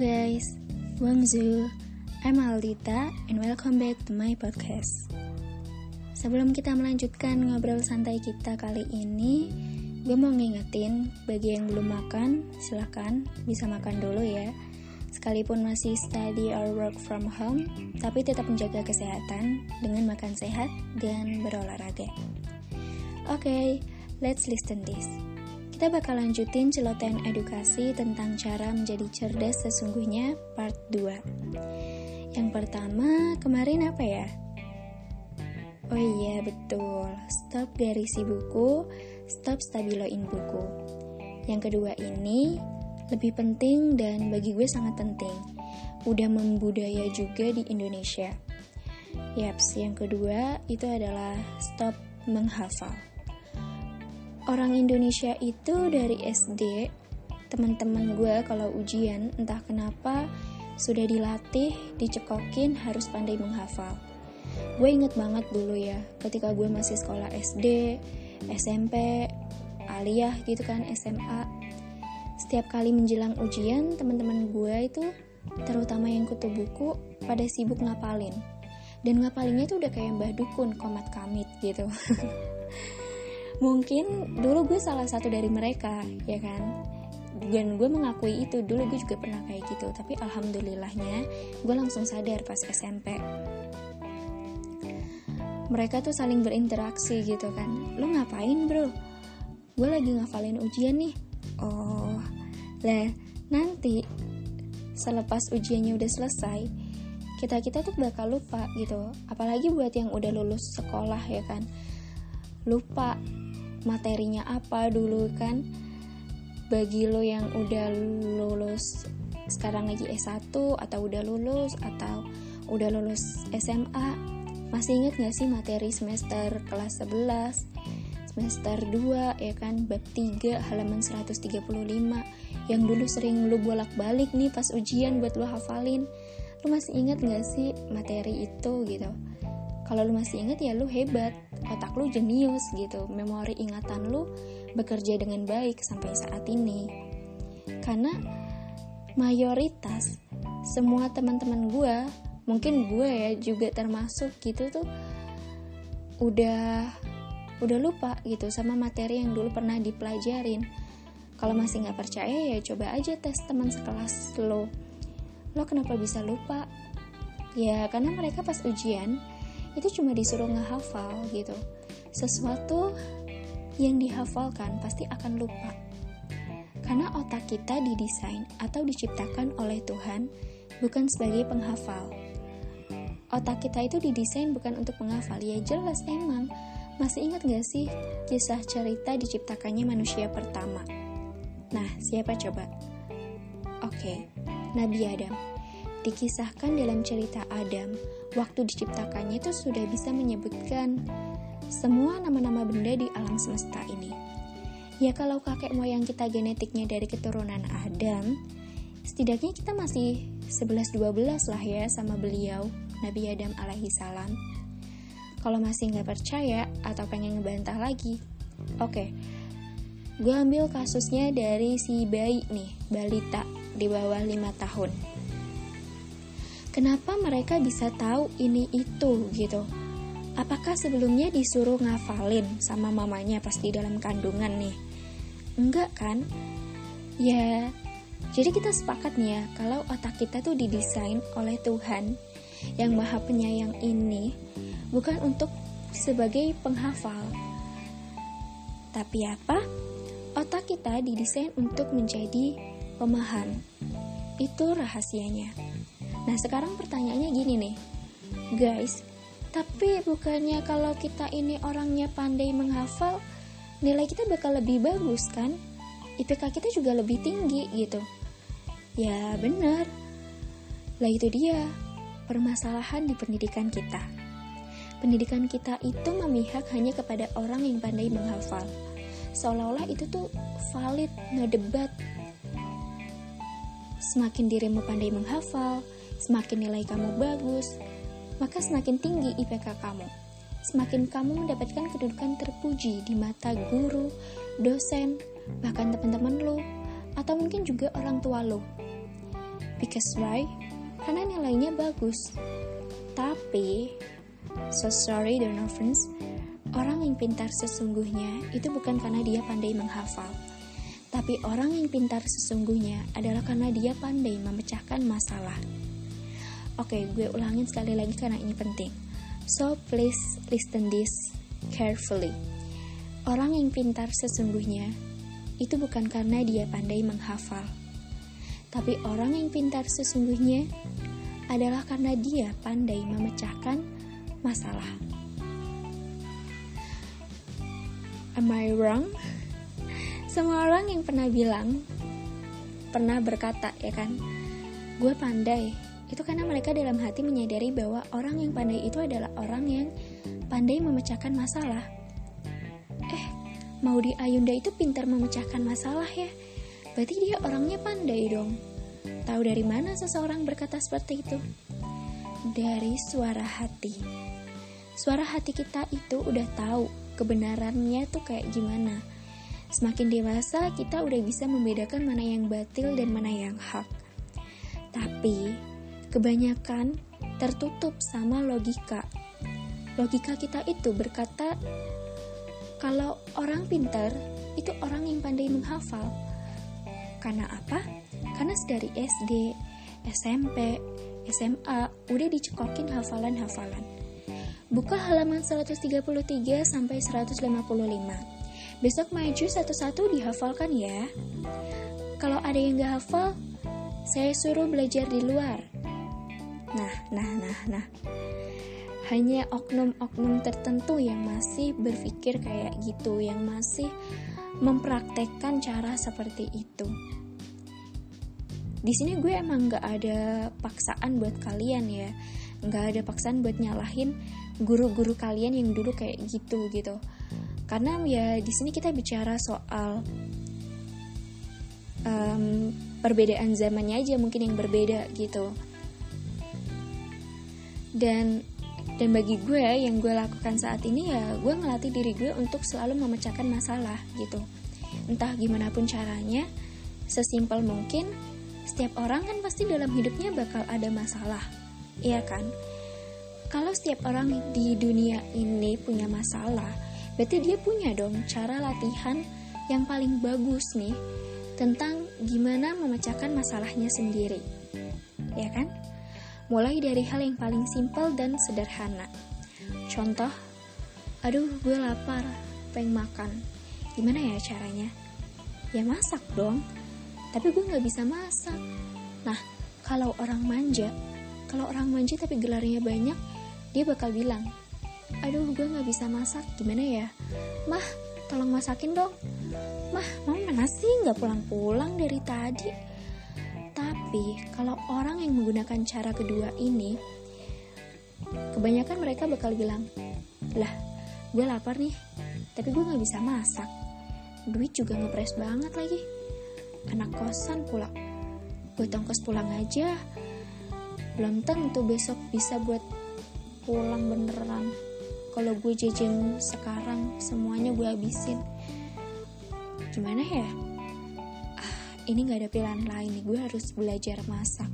guys, Bonjour, I'm Aldita and welcome back to my podcast. Sebelum kita melanjutkan ngobrol santai kita kali ini, gue mau ngingetin bagi yang belum makan, silahkan bisa makan dulu ya. Sekalipun masih study or work from home, tapi tetap menjaga kesehatan dengan makan sehat dan berolahraga. Oke, okay, let's listen this. Kita bakal lanjutin celotehan edukasi tentang cara menjadi cerdas sesungguhnya part 2. Yang pertama, kemarin apa ya? Oh iya, betul. Stop dari si buku, stop stabiloin buku. Yang kedua ini lebih penting dan bagi gue sangat penting. Udah membudaya juga di Indonesia. Yaps, yang kedua itu adalah stop menghafal orang Indonesia itu dari SD teman-teman gue kalau ujian entah kenapa sudah dilatih dicekokin harus pandai menghafal. Gue inget banget dulu ya ketika gue masih sekolah SD SMP aliyah gitu kan SMA setiap kali menjelang ujian teman-teman gue itu terutama yang kutu buku pada sibuk ngapalin. Dan ngapalinnya itu udah kayak mbah dukun komat kamit gitu mungkin dulu gue salah satu dari mereka ya kan? Dan gue mengakui itu dulu gue juga pernah kayak gitu. Tapi alhamdulillahnya gue langsung sadar pas SMP mereka tuh saling berinteraksi gitu kan. Lo ngapain bro? Gue lagi ngafalin ujian nih. Oh lah nanti selepas ujiannya udah selesai kita kita tuh bakal lupa gitu. Apalagi buat yang udah lulus sekolah ya kan? Lupa materinya apa dulu kan? Bagi lo yang udah lulus sekarang lagi S1 atau udah lulus atau udah lulus SMA masih inget gak sih materi semester kelas 11 semester 2 ya kan? Bab 3 halaman 135 yang dulu sering lu bolak-balik nih pas ujian buat lu hafalin. Lu masih inget gak sih materi itu gitu? Kalau lu masih inget ya lu hebat otak lu jenius gitu. Memori ingatan lu bekerja dengan baik sampai saat ini. Karena mayoritas semua teman-teman gue mungkin gue ya juga termasuk gitu tuh udah udah lupa gitu sama materi yang dulu pernah dipelajarin. Kalau masih nggak percaya ya coba aja tes teman sekelas lo. Lo kenapa bisa lupa? Ya karena mereka pas ujian itu cuma disuruh ngehafal gitu. Sesuatu yang dihafalkan pasti akan lupa. Karena otak kita didesain atau diciptakan oleh Tuhan bukan sebagai penghafal. Otak kita itu didesain bukan untuk menghafal ya jelas emang. Masih ingat gak sih kisah cerita diciptakannya manusia pertama? Nah siapa coba? Oke Nabi Adam dikisahkan dalam cerita Adam waktu diciptakannya itu sudah bisa menyebutkan semua nama-nama benda di alam semesta ini. Ya kalau kakek moyang kita genetiknya dari keturunan Adam, setidaknya kita masih 11-12 lah ya sama beliau, Nabi Adam alaihi salam. Kalau masih nggak percaya atau pengen ngebantah lagi, oke, okay, gue ambil kasusnya dari si bayi nih, balita di bawah 5 tahun kenapa mereka bisa tahu ini itu gitu? Apakah sebelumnya disuruh ngafalin sama mamanya pas di dalam kandungan nih? Enggak kan? Ya jadi kita sepakat nih ya kalau otak kita tuh didesain oleh Tuhan yang maha penyayang ini bukan untuk sebagai penghafal. Tapi apa? Otak kita didesain untuk menjadi pemaham itu rahasianya Nah sekarang pertanyaannya gini nih. Guys Tapi bukannya kalau kita ini orangnya pandai menghafal Nilai kita bakal lebih bagus kan? IPK kita juga lebih tinggi gitu. Ya bener Lah itu dia Permasalahan di pendidikan kita. Pendidikan kita itu memihak hanya kepada orang yang pandai menghafal. Seolah-olah itu tuh valid, ngedebat Semakin dirimu pandai menghafal, Semakin nilai kamu bagus, maka semakin tinggi IPK kamu. Semakin kamu mendapatkan kedudukan terpuji di mata guru, dosen, bahkan teman-teman lo, atau mungkin juga orang tua lo. Because why? Karena nilainya bagus. Tapi, so sorry Donovan's, orang yang pintar sesungguhnya itu bukan karena dia pandai menghafal. Tapi orang yang pintar sesungguhnya adalah karena dia pandai memecahkan masalah. Oke, gue ulangin sekali lagi karena ini penting. So please listen this carefully. Orang yang pintar sesungguhnya itu bukan karena dia pandai menghafal. Tapi orang yang pintar sesungguhnya adalah karena dia pandai memecahkan masalah. Am I wrong? Semua orang yang pernah bilang, pernah berkata ya kan, gue pandai. Itu karena mereka dalam hati menyadari bahwa orang yang pandai itu adalah orang yang pandai memecahkan masalah. Eh, mau di Ayunda itu pintar memecahkan masalah ya. Berarti dia orangnya pandai dong. Tahu dari mana seseorang berkata seperti itu? Dari suara hati. Suara hati kita itu udah tahu kebenarannya tuh kayak gimana. Semakin dewasa, kita udah bisa membedakan mana yang batil dan mana yang hak. Tapi, kebanyakan tertutup sama logika. Logika kita itu berkata, kalau orang pintar, itu orang yang pandai menghafal. Karena apa? Karena sedari SD, SMP, SMA udah dicekokin hafalan-hafalan. Buka halaman 133 sampai 155 Besok maju satu-satu dihafalkan ya. Kalau ada yang gak hafal, saya suruh belajar di luar. Nah, nah, nah, nah. Hanya oknum-oknum tertentu yang masih berpikir kayak gitu, yang masih mempraktekkan cara seperti itu. Di sini gue emang gak ada paksaan buat kalian ya, gak ada paksaan buat nyalahin guru-guru kalian yang dulu kayak gitu gitu karena ya di sini kita bicara soal um, perbedaan zamannya aja mungkin yang berbeda gitu dan dan bagi gue yang gue lakukan saat ini ya gue ngelatih diri gue untuk selalu memecahkan masalah gitu entah gimana pun caranya sesimpel mungkin setiap orang kan pasti dalam hidupnya bakal ada masalah iya kan kalau setiap orang di dunia ini punya masalah Berarti dia punya dong cara latihan yang paling bagus nih tentang gimana memecahkan masalahnya sendiri. Ya kan? Mulai dari hal yang paling simpel dan sederhana. Contoh, aduh gue lapar, pengen makan. Gimana ya caranya? Ya masak dong. Tapi gue gak bisa masak. Nah, kalau orang manja, kalau orang manja tapi gelarnya banyak, dia bakal bilang, aduh gue gak bisa masak gimana ya mah tolong masakin dong mah mau mana sih gak pulang-pulang dari tadi tapi kalau orang yang menggunakan cara kedua ini kebanyakan mereka bakal bilang lah gue lapar nih tapi gue gak bisa masak. Duit juga ngepres banget lagi. Anak kosan pula. Gue tongkos pulang aja. Belum tentu besok bisa buat pulang beneran. Kalau gue jajan sekarang semuanya gue habisin. Gimana ya ini nggak ada pilihan lain nih gue harus belajar masak.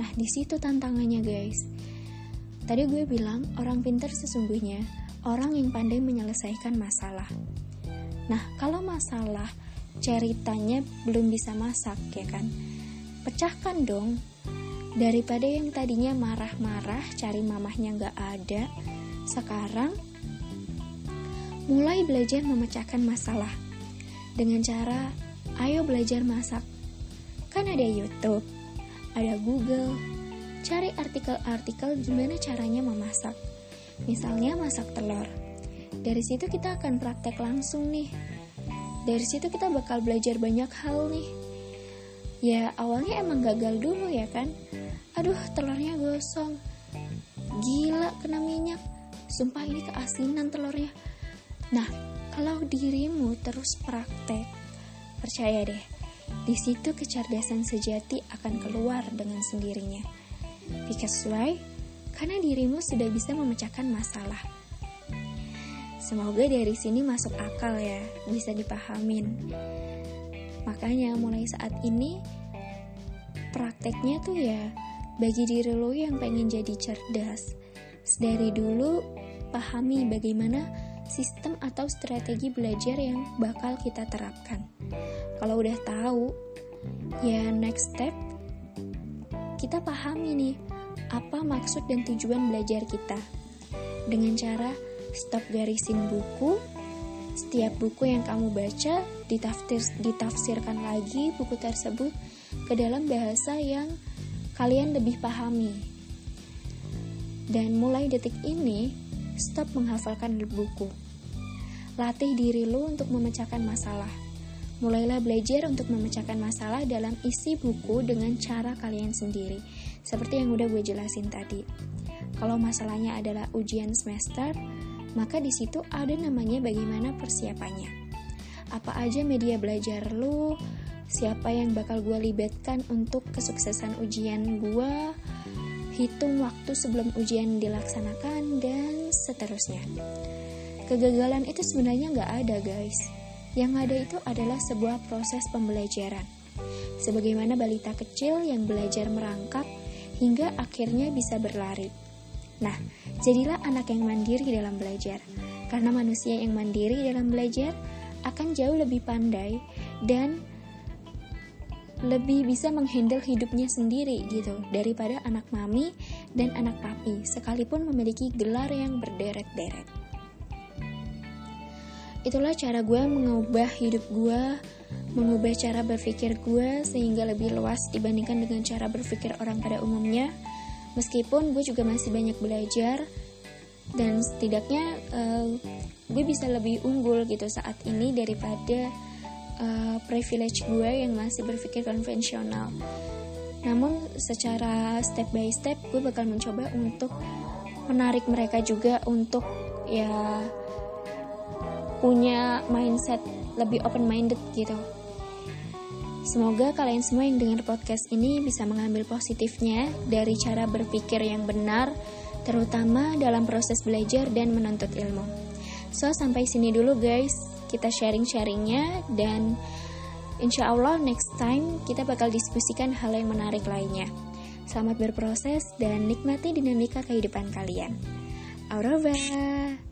Nah di situ tantangannya guys. Tadi gue bilang orang pintar sesungguhnya orang yang pandai menyelesaikan masalah. Nah kalau masalah ceritanya belum bisa masak ya kan? Pecahkan dong. Daripada yang tadinya marah-marah cari mamahnya nggak ada sekarang, mulai belajar memecahkan masalah dengan cara ayo belajar masak. Kan ada YouTube, ada Google. Cari artikel-artikel gimana caranya memasak. Misalnya masak telur. Dari situ kita akan praktek langsung nih. Dari situ kita bakal belajar banyak hal nih. Ya awalnya emang gagal dulu ya kan. Aduh telurnya gosong. Gila kena minyak Sumpah ini keasinan telurnya. Nah, kalau dirimu terus praktek, percaya deh, di situ kecerdasan sejati akan keluar dengan sendirinya. Because why? Karena dirimu sudah bisa memecahkan masalah. Semoga dari sini masuk akal ya, bisa dipahamin. Makanya mulai saat ini prakteknya tuh ya bagi diri lo yang pengen jadi cerdas. Dari dulu pahami bagaimana sistem atau strategi belajar yang bakal kita terapkan. Kalau udah tahu, ya next step kita pahami nih apa maksud dan tujuan belajar kita. Dengan cara stop garisin buku, setiap buku yang kamu baca ditafsir, ditafsirkan lagi buku tersebut ke dalam bahasa yang kalian lebih pahami. Dan mulai detik ini, stop menghafalkan buku. Latih diri lu untuk memecahkan masalah. Mulailah belajar untuk memecahkan masalah dalam isi buku dengan cara kalian sendiri. Seperti yang udah gue jelasin tadi. Kalau masalahnya adalah ujian semester, maka di situ ada namanya bagaimana persiapannya. Apa aja media belajar lu, siapa yang bakal gue libatkan untuk kesuksesan ujian gue, hitung waktu sebelum ujian dilaksanakan, dan seterusnya. Kegagalan itu sebenarnya nggak ada guys. Yang ada itu adalah sebuah proses pembelajaran. Sebagaimana balita kecil yang belajar merangkak hingga akhirnya bisa berlari. Nah, jadilah anak yang mandiri dalam belajar. Karena manusia yang mandiri dalam belajar akan jauh lebih pandai dan lebih bisa menghandle hidupnya sendiri gitu daripada anak mami dan anak papi sekalipun memiliki gelar yang berderet-deret. Itulah cara gue mengubah hidup gue, mengubah cara berpikir gue sehingga lebih luas dibandingkan dengan cara berpikir orang pada umumnya. Meskipun gue juga masih banyak belajar dan setidaknya uh, gue bisa lebih unggul gitu saat ini daripada uh, privilege gue yang masih berpikir konvensional. Namun secara step by step gue bakal mencoba untuk menarik mereka juga untuk ya punya mindset lebih open minded gitu. Semoga kalian semua yang dengar podcast ini bisa mengambil positifnya dari cara berpikir yang benar, terutama dalam proses belajar dan menuntut ilmu. So, sampai sini dulu guys kita sharing-sharingnya dan insya Allah next time kita bakal diskusikan hal yang menarik lainnya. Selamat berproses dan nikmati dinamika kehidupan kalian. Au revoir.